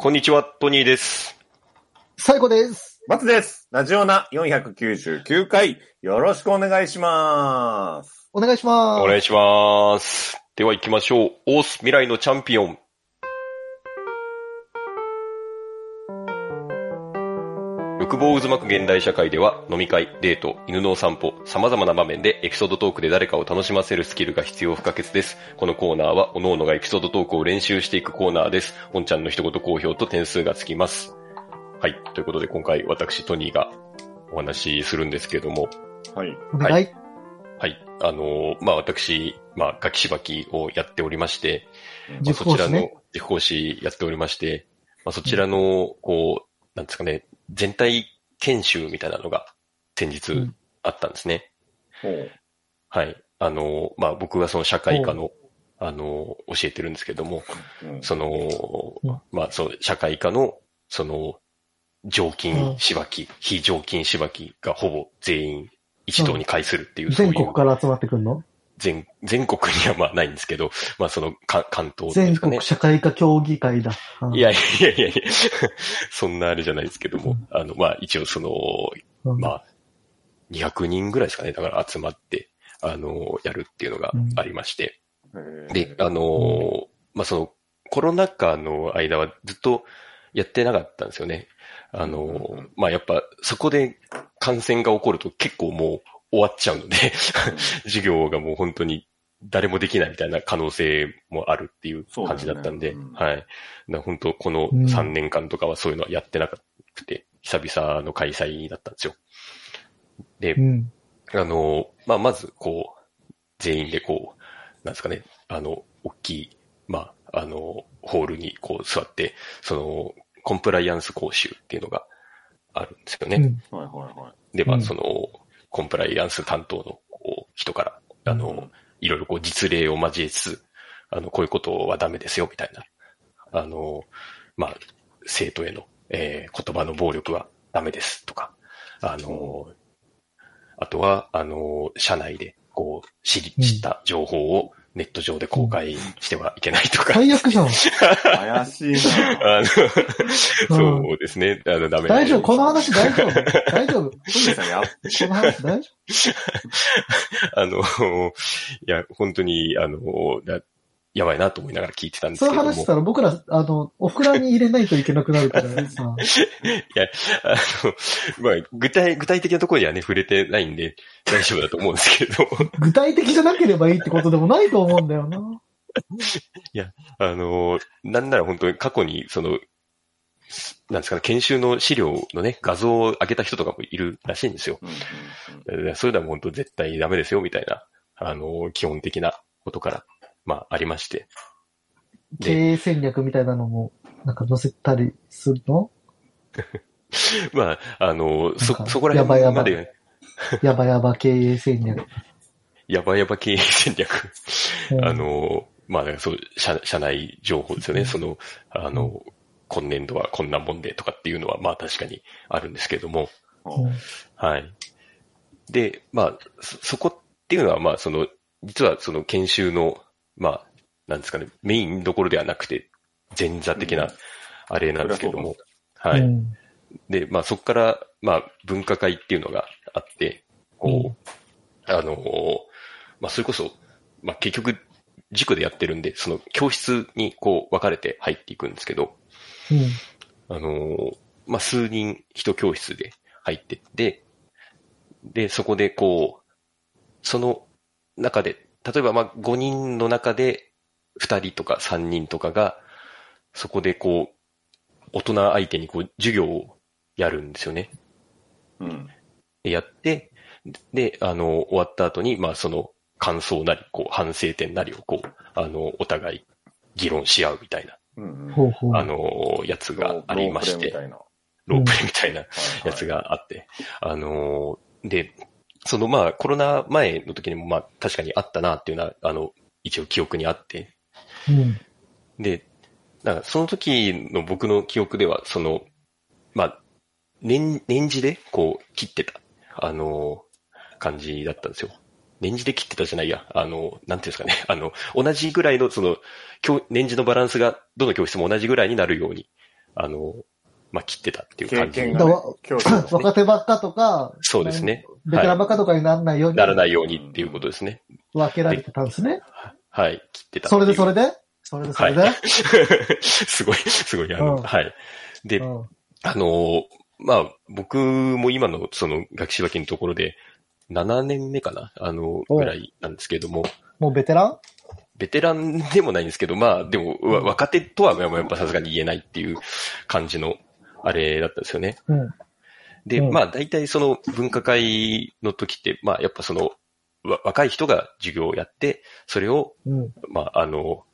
こんにちは、トニーです。最後です。松です。ラジオナ499回、よろしくお願いします。お願いします。お願いします。では行きましょう。オース未来のチャンピオン。欲望渦巻く現代社会では飲み会、デート、犬のお散歩、様々な場面でエピソードトークで誰かを楽しませるスキルが必要不可欠です。このコーナーは、各々がエピソードトークを練習していくコーナーです。おんちゃんの一言好評と点数がつきます。はい。ということで今回私トニーがお話しするんですけれども、はい。お願い。はい。あのーまあ、私、まあ、ガキしばきをやっておりまして、まあ、塾そちらの。塾講師やっておりまして、まあ、そちらの、こう、なんですかね、全体研修みたいなのが先日うんあったんですね。ほう。はい。あのーまあ、僕はその社会科の、あのー教えてるんですけども、うんそのうん、まあ、そう、社会科の、その、常う勤んしばき、非常勤しばきがほぼ全員一堂に会するっていう、そういう全国から集まってくるの？全、全国にはまあないんですけど、まあその、か関東で全すかね国。社会科協議会だ。うんいやいやいやいや、そんなあれじゃないですけども、あの、まあ一応その、うんまあ、200人ぐらいですかね、だから集まって、あの、やるっていうのがありまして。で、あの、まあその、コロナ禍の間はずっとやってなかったんですよね。あのん、まあやっぱそこで感染が起こると結構もう終わっちゃうので、授業がもう本当に誰もできないみたいな可能性もあるっていう感じだったんで、ねうんはい。本当このうん3年間とかはそういうのはやってなくて、久々の開催だったんですよ。でう、ん。あの、まあ、まず、こう、全員でこう、なんですかね、あの、大きい、まあ、あの、ホールにこう座って、その、コンプライアンス講習っていうのがあるんですよね。うん。はいはいはい。で、まあ、うんその、コンプライアンス担当のこう人から、あの、うんいろいろこう実例を交えつつ、あの、こういうことはダメですよ、みたいな。あの、まあ、生徒への、えー言葉の暴力はダメです、とか。あの、あとは、あの、社内で、こう、知り、うん知った情報をネット上で公開してはいけないとか。最悪じゃん。怪しいな。あの、そうですね。あの、ダメ大丈夫。この話大丈夫。大丈夫。この話大丈 あの、いや、本当に、あの、だやばいなと思いながら聞いてたんです夫そうけども。いう話したら僕ら、あの、オフラに入れないといけなくなるからさ。いや、あの、まあ、具体、具体的なところにはね、触れてないんで、大丈夫だと思うんですけど、具体的じゃなければいいってことでもないと思うんだよな。あの、なんなら本当に過去に、その、なんですかね、研修の資料のね、画像を上げた人とかもいるらしいんですよ。うんうんえーそういうのは本当絶対ダメですよ、みたいな、あの、基本的なことから、まあ、ありまして。経営戦略みたいなのも、なんか載せたりするの？まあ、あの、そ、そこらやばいやばい辺まで、やばやば経営戦略。やばやば経営戦略。うんあの、まあ、そう、社、社内情報ですよね。その、あの、今年度はこんなもんでとかっていうのは、まあ確かにあるんですけれども、うんはい。で、まあ、そ、そこっていうのは、まあ、その、実はその研修の、まあ、なんですかね、メインどころではなくて、前座的うん。な、あれなんですけども、うはい。ん。で、まあそこから、まあ文化会っていうのがあって、こう、あのーまあそれこそ、まあ結局、塾でやってるんで、その教室にこう分かれて入っていくんですけど、うん。あのーまあ数人一教室で入ってって、で、そこでこう、その中で、例えばまあ5人の中で2人とか3人とかが、そこでこう、大人相手にこう授業をやるんですよね。うん。でやって、で、あの、終わった後に、まあその感想なり、こう反省点なりをこう、あの、お互い議論し合うみたいな、うんうん。あの、やつがありまして、ロープレイみたいな。ロープレイみたいなはいやつ。があって、あのーで、そのまあコロナ前の時にもまあ確かにあったなっていうのは、あの、一応記憶にあって、うん。で、なんかその時の僕の記憶では、その、まあ、年、年次でこう切ってた、あのー感じだったんですよ。年次で切ってたじゃないや、あの、なんていうんですかね、あの、同じぐらいの、その、教年次のバランスが、どの教室も同じぐらいになるように、あの、まあ、切ってたっていう経感じに験がね若手ばっかとか、そうですね。ベテランばっかとかにならないようにならないようにっていうことですね。分けられてたんですね。はい、切ってたってそ。れでそれで？それでそれで、はい。すごい、すごい、あの、うんはい。で、うんあの、まあ、僕も今のその学士脇のところで、7年目かな？あの、おぐらいなんですけれども、もうベテラン？ベテランでもないんですけど、まあ、でも、わ若手とはやっぱさすがに言えないっていう感じの、あれだったんですよね。うん。で、うんまあ、大体その分科会の時って、まあ、やっぱその、わ若い人が授業をやって、それを、うん。まあ、あの、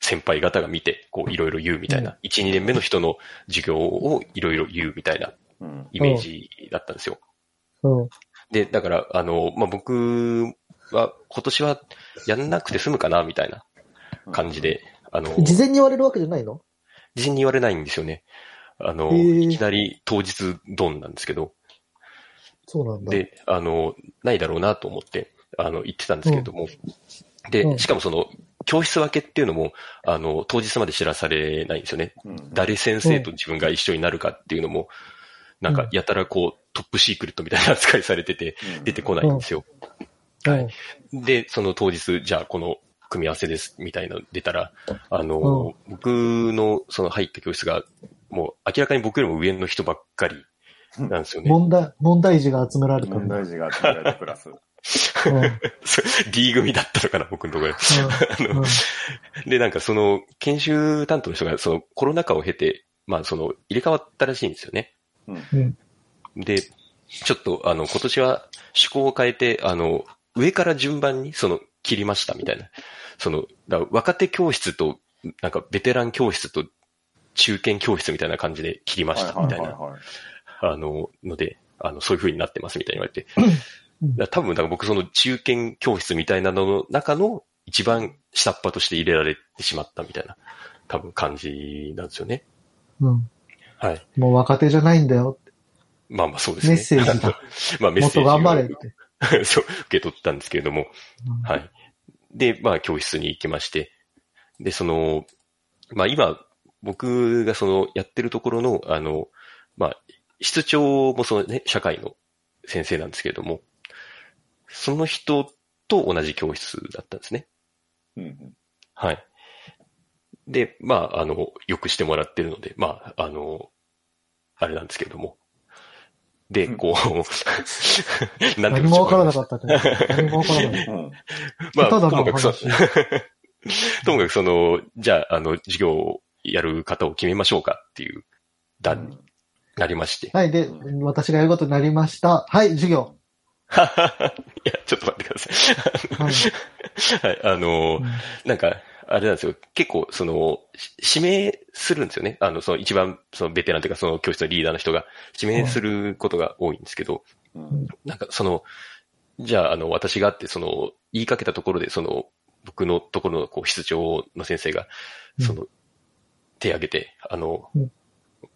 先輩方が見て、こう、いろいろ言うみたいな、1、2年目の人の授業をいろいろ言うみたいなうん。イメージだったんですよ。うん。で、だから、あの、まあ、僕は今年はやんなくて済むかな、みたいな感じで、あの、事前に言われるわけじゃないの？事前に言われないんですよね。あの、いきなり当日ドンなんですけど、そうなんだ。で、あの、ないだろうなと思って、あの、言ってたんですけれども、うで、ん。しかもその、教室分けっていうのも、あの、当日まで知らされないんですよね。うん。誰先生と自分が一緒になるかっていうのも、なんか、やたらこう、トップシークレットみたいな扱いされてて、出てこないんですよ。うん。で、その当日、じゃあこの組み合わせです、みたいなの出たら、あの、僕のその入った教室が、もう明らかに僕よりも上の人ばっかりなんですよね。問題、問題児が集められた問んだ。題児が集められたクラス。うん。D 組だったのかな、僕のところで。あのうんで、なんかその、研修担当の人が、そのコロナ禍を経て、まあその、入れ替わったらしいんですよね。うん。で、ちょっと、あの、今年は趣向を変えて、あの、上から順番に、その、切りましたみたいな。その、若手教室と、なんか、ベテラン教室と、中堅教室みたいな感じで切りましたみたいな、はい。あの、ので、あの、そういう風になってますみたいに言われて。多分、だから僕その中堅教室みたいなのの中の一番下っ端として入れられてしまったみたいな、多分感じなんですよね。うん。はい。もう若手じゃないんだよ。まあまあそうですね。メッセージだ。まあメッもっとセージを頑張れって。そう、受け取ったんですけれども。うんはい。で、まあ、教室に行きまして、で、その、まあ、今、僕がその、やってるところの、あの、まあ、室長もそのね、社会の先生なんですけれども、その人と同じ教室だったんですね。うんはい。で、まあ、あの、よくしてもらってるので、まあ、あの、あれなんですけれども。で、こう、なんて何もわからなかっったね。何もわからない。うん。まあ、ただのともかくそ話、ともかくその、じゃあ、あの、授業をやる方を決めましょうかっていう段になりまして。はい。で、私がやることになりました。はい、授業。いや、ちょっと待ってください。はい。はい、あの、うんなんか、あれなんですよ。結構、その、し指名するんですよね。あの、その一番、そのベテランというか、その教室のリーダーの人が指名することが多いんですけど、うんなんか、その、じゃあ、あの、私があって、その、言いかけたところで、その、僕のところの、こう、室長の先生が、うんその、手挙げて、あの、うん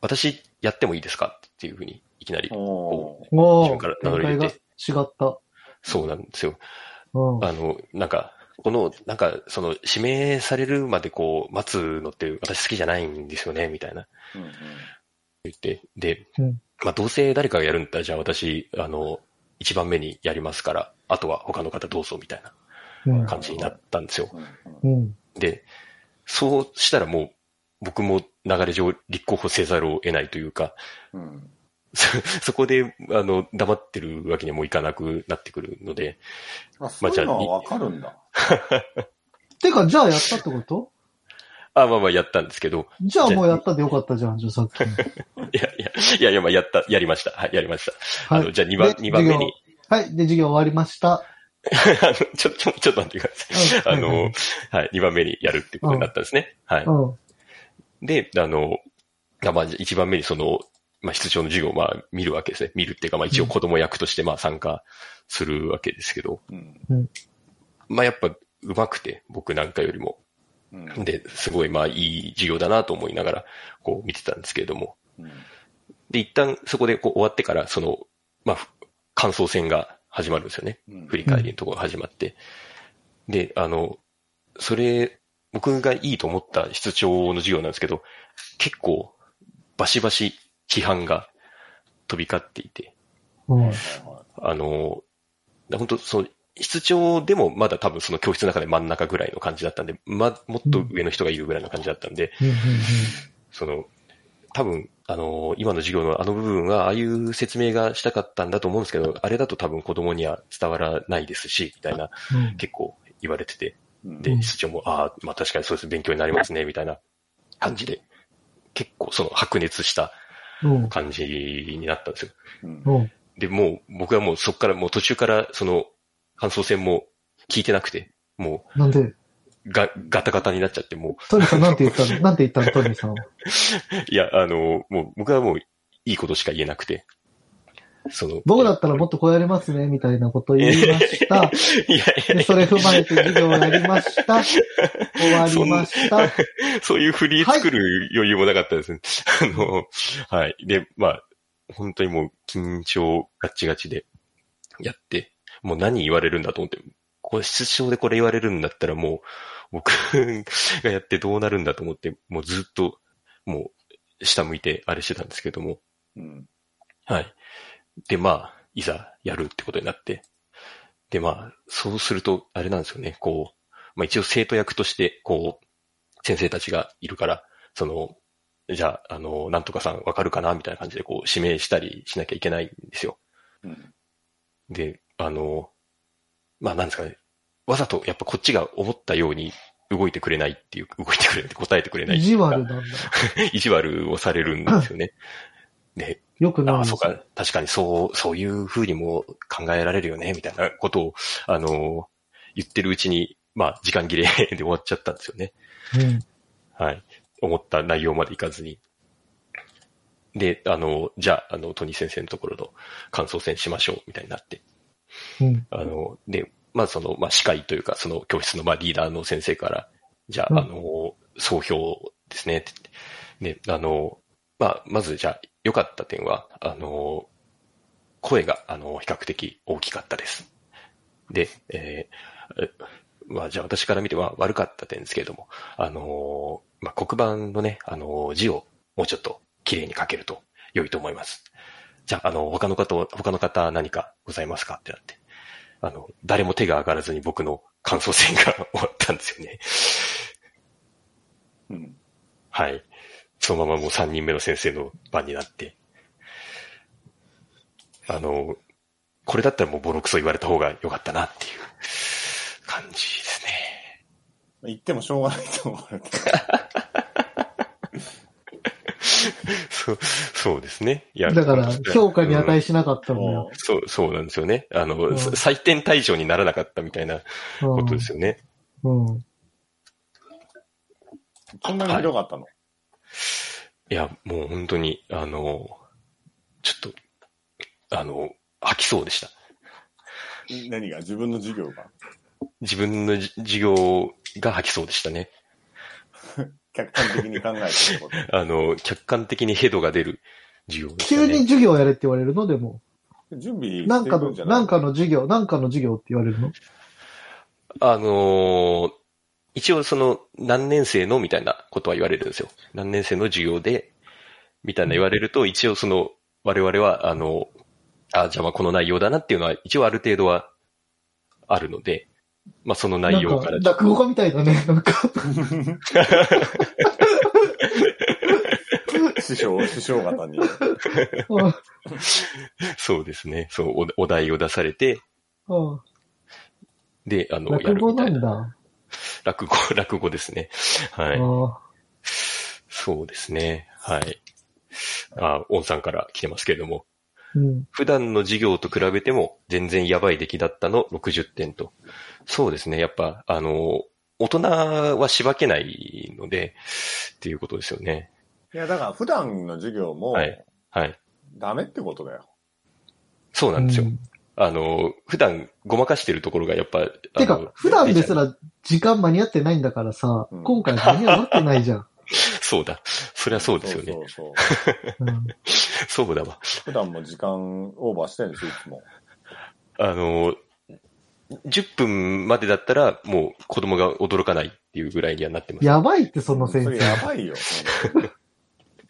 私、やってもいいですかっていうふうに、いきなり、自分から名乗り展開入れてが違った。そうなんですよ。うん。あの、なんか、この、なんか、その、指名されるまでこう、待つのって私好きじゃないんですよね、みたいなうんうん言って。で、うんまあ、どうせ誰かがやるんだったら、じゃあ私、あの、一番目にやりますから、あとは他の方どうぞ、みたいなうん感じになったんですよ。うんうん。で、そうしたらもう、僕も流れ上立候補せざるを得ないというか、うんそ そこで、あの、黙ってるわけにもいかなくなってくるので、あ、そういうのはわかるんだ。てか、じゃあやったってこと？あ、まあまあやったんですけど、じゃあもうやったでよかったじゃん、じゃあさっきの。い やいや、いやいや、まあやった、やりました。はい、やりました。あの、はい。じゃあ2番、で二番目に、はい。で、授業終わりました。あの、ちょ、ちょ、ちょっと待ってください。あの、はい、2番目にやるってことになったんですね。はい。うん。で、あの、あまあ、1番目にその、まあ、室長の授業をまあ、見るわけですね。見るっていうか、まあ、一応子供役としてまあ、参加するわけですけど、うんまあ、やっぱ、上手くて、僕なんかよりも。うんで、すごいまあ、いい授業だなと思いながら、こう、見てたんですけれども。うんで、一旦そこでこう終わってから、その、まあ、感想戦が始まるんですよね。うん振り返りのところが始まって。で、あの、それ、僕がいいと思った室長の授業なんですけど、結構、バシバシ批判が飛び交っていて、うん。あの、本当そう、室長でもまだ多分その教室の中で真ん中ぐらいの感じだったんで、ま、もっと上の人がいるぐらいの感じだったんで、うんうん。その、多分、あの、今の授業のあの部分は、ああいう説明がしたかったんだと思うんですけど、あれだと多分子供には伝わらないですし、みたいな、うん。結構言われてて、で、うん。室長も、ああ、まあ確かにそうです、勉強になりますね、みたいな感じで、結構その白熱したうん。感じになったんですよ。で、もう僕はもうそこからもう途中からその感想戦も聞いてなくて、もなんで、うが、ガタガタになっちゃって、もトニーさんなんて言ったの？なんて言ったのトニーさんいや、あの、もう僕はもういいことしか言えなくて、その、僕だったらもっとこうやれますね、みたいなこと言いました。いやいやで、それ踏まえて授業をやりました。終わりました。そういう振り作る余裕もなかったですね。あの、はい。で、まあ、本当にもう緊張ガッチガチでやって、もう何言われるんだと思って、これ室長でこれ言われるんだったらもう、僕がやってどうなるんだと思って、もうずっと、もう、下向いてあれしてたんですけども、うん。はい。で、まあ、いざやるってことになって。で、まあ、そうすると、あれなんですよね、こう、まあ一応生徒役として、こう、先生たちがいるから、その、じゃあ、あの、なんとかさんわかるかなみたいな感じで、こう、指名したりしなきゃいけないんですよ。うん。で、あの、まあなんですかね、わざとやっぱこっちが思ったように動いてくれないっていう、動いてくれないって答えてくれないいうか地悪なんだ。意地悪をされるんですよね。で、よくないああ、そうか。確かにそう、そういう風にも考えられるよね、みたいなことを、あの、言ってるうちに、まあ、時間切れで終わっちゃったんですよね。うん。はい。思った内容までいかずに。で、あの、じゃあ、あの、トニー先生のところの感想戦しましょう、みたいになって。うん。あの、で、まあ、その、まあ、司会というか、その教室の、まあ、リーダーの先生から、じゃあ、うんあの、総評ですね、って。で、あの、まあ、まず、じゃあ、良かった点は、あの、声が、あの、比較的大きかったです。で、えーえまあ、じゃあ私から見ては悪かった点ですけれども、あの、まあ、黒板のね、あの、字をもうちょっと綺麗に書けると良いと思います。じゃあ、あの、他の方、他の方何かございますか？ってなって。あの、誰も手が上がらずに僕の感想戦が 終わったんですよね。うん。はい。そのままもう3人目の先生の番になって。あの、これだったらもうボロクソ言われた方が良かったなっていう感じですね。言ってもしょうがないと思われて。そう、そうですね。いやだから、評価にうん値しなかったんだよ。そう、そうなんですよね。あの、うん採点対象にならなかったみたいなことですよね。うん。うん。そんなにひどかったの、いや、もう本当に、あの、ちょっと、あの、吐きそうでした。何が？自分の授業が？自分のじ授業が吐きそうでしたね。客観的に考えてってこと？あの、客観的にヘドが出る授業でした急ね。に授業やれって言われるの？でも、準備なんかのなんかの授業、なんかの授業って言われるの？あのー一応その何年生のみたいなことは言われるんですよ。何年生の授業で、みたいな言われると、一応その我々は、あの、あ、じゃあまあこの内容だなっていうのは一応ある程度はあるので、まあその内容からなんか、落語家みたいだね。なんか、師匠、師匠方に。うんそうですね。そう、おお題を出されて、うんで、あの、や落語るみたな。ないんだ。落語、落語ですね。はい。あそうですね。はい。あ、オンさんから来てますけれども、ーうん。普段の授業と比べても全然やばい出来だったの60点と。そうですね。やっぱ、あの、大人はしばけないので、っていうことですよね。いや、だから普段の授業も、はいはい。ダメってことだよ。そうなんですよ。うんあの、普段ごまかしてるところがやっぱ、てか、普段ですら時間間に合ってないんだからさ、うん今回間に合ってないじゃん。そうだ。そりゃそうですよね。そうそうそう。うん そうだわ。普段も時間オーバーしてるんですよ、いつも。あの、10分までだったらもう子供が驚かないっていうぐらいにはなってます。やばいって、そのそれ先生。やばいよ。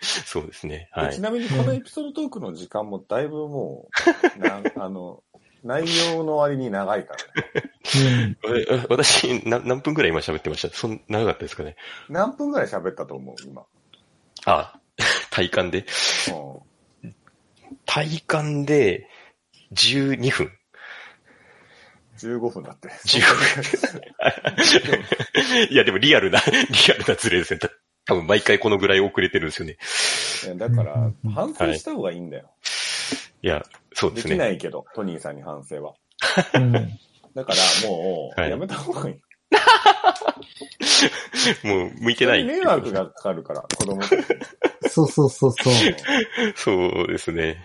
そうですね。はいち。なみにこのエピソードトークの時間もだいぶもう、なんあの、内容の割に長いからね。うん。え私、な何分くらい今喋ってました？そん長かったですかね？何分ぐらい喋ったと思う？今。あ、体感で。うん体感で12分。15分だって。15分。いや、でもリアルな、リアルなズレですね。た多分毎回このぐらい遅れてるんですよね。だから、反省した方がいいんだよ。いや、そうでね。ですきないけど、トニーさんに反省は。うん。だからもう、はいやめた方がいい。もう向いてない。迷惑がかかるから、子供たちにそうそうそうそう。そうですね。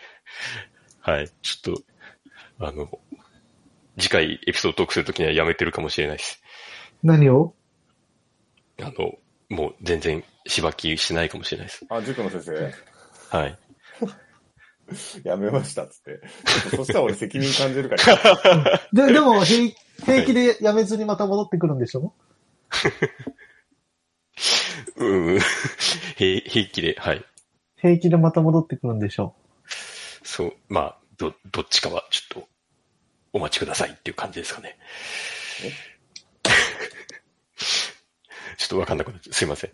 はい。ちょっと、あの、次回エピソードトークするときにはやめてるかもしれないです。何を？あの、もう全然しばきしないかもしれないです。あ、塾の先生、はい。やめましたっつって。そしたら俺責任感じるから。で、でも平、平気でやめずにまた戻ってくるんでしょ？うん。平平気で、はい。平気でまた戻ってくるんでしょ？そう、まあ、ど、どっちかはちょっと、お待ちくださいっていう感じですかね。ちょっとわかんなくなっちゃう。すいません。い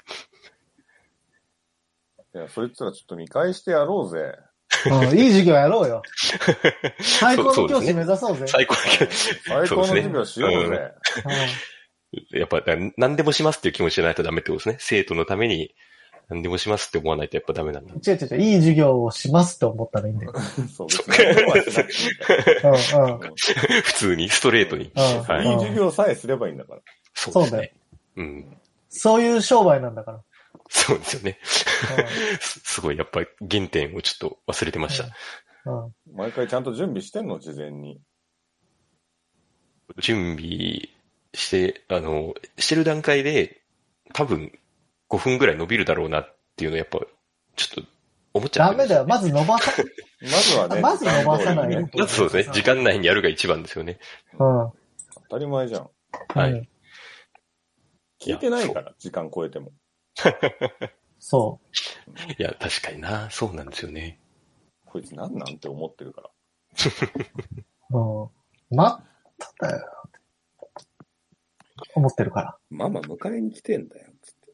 や、そいつらちょっと見返してやろうぜ。うん、いい授業やろうよ。最高の教師目指そうぜ。最高だけど、最高の授業しようぜ。うんやっぱ、だ何でもしますっていう気持ちじゃないとダメってことですね。生徒のために何でもしますって思わないとやっぱダメなんだ。違う違う違う、いい授業をしますって思ったらいいんだよ。そう。普通に、ストレートに。うんはいいい授業さえすればいいんだから。そうですそうだよね。うん。そういう商売なんだから。そうですよね。す すごい、やっぱ原点をちょっと忘れてました。うんうん毎回ちゃんと準備してんの、事前に。準備して、あの、してる段階で、多分5分ぐらい伸びるだろうなっていうのをやっぱ、ちょっと思っちゃってダメだよ。まず伸ばさ、まずはね、まず伸ばさないよまずそうですね。時間内にやるが一番ですよね。うん。当たり前じゃん。はいうん聞いてないから、時間超えても。そいや、確かにな。そうなんですよね。こいつなんなんて思ってるから。う。うん。待っただよ。思ってるから。ママ迎えに来てんだよ、つって。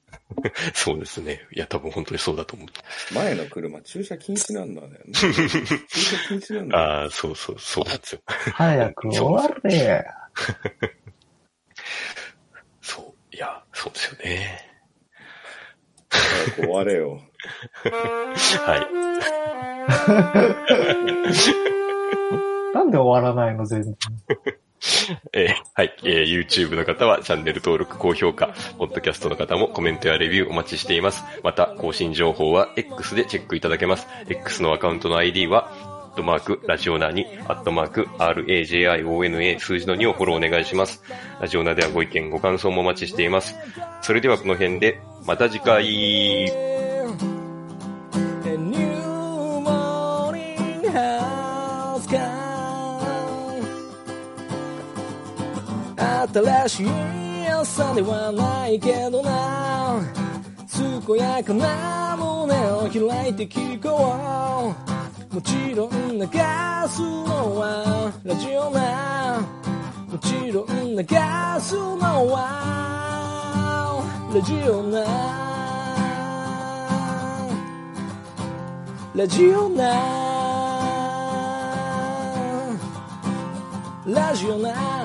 そうですね。いや、多分本当にそうだと思う。前の車駐車禁止なんだよね。駐車禁止なんだよ。ああ、そうそう、そうなんですよ。早く終われ。そう。いや、そうですよね。終われよ。はい。なんで終わらないの全然。えーはい、えー YouTube の方はチャンネル登録、高評価、ポッドキャストの方もコメントやレビューお待ちしています。また、更新情報は X でチェックいただけます。X のアカウントの ID は、アットマーク、ラジオナに、アットマーク、RAJIONA 数字の2をフォローお願いします。ラジオナではご意見、ご感想もお待ちしています。それではこの辺で、また次回。新しい朝ではないけどな健やかな胸を開いて聞こうもちろん流すのはラジオなもちろん流すのはラジオなラジオなラジオな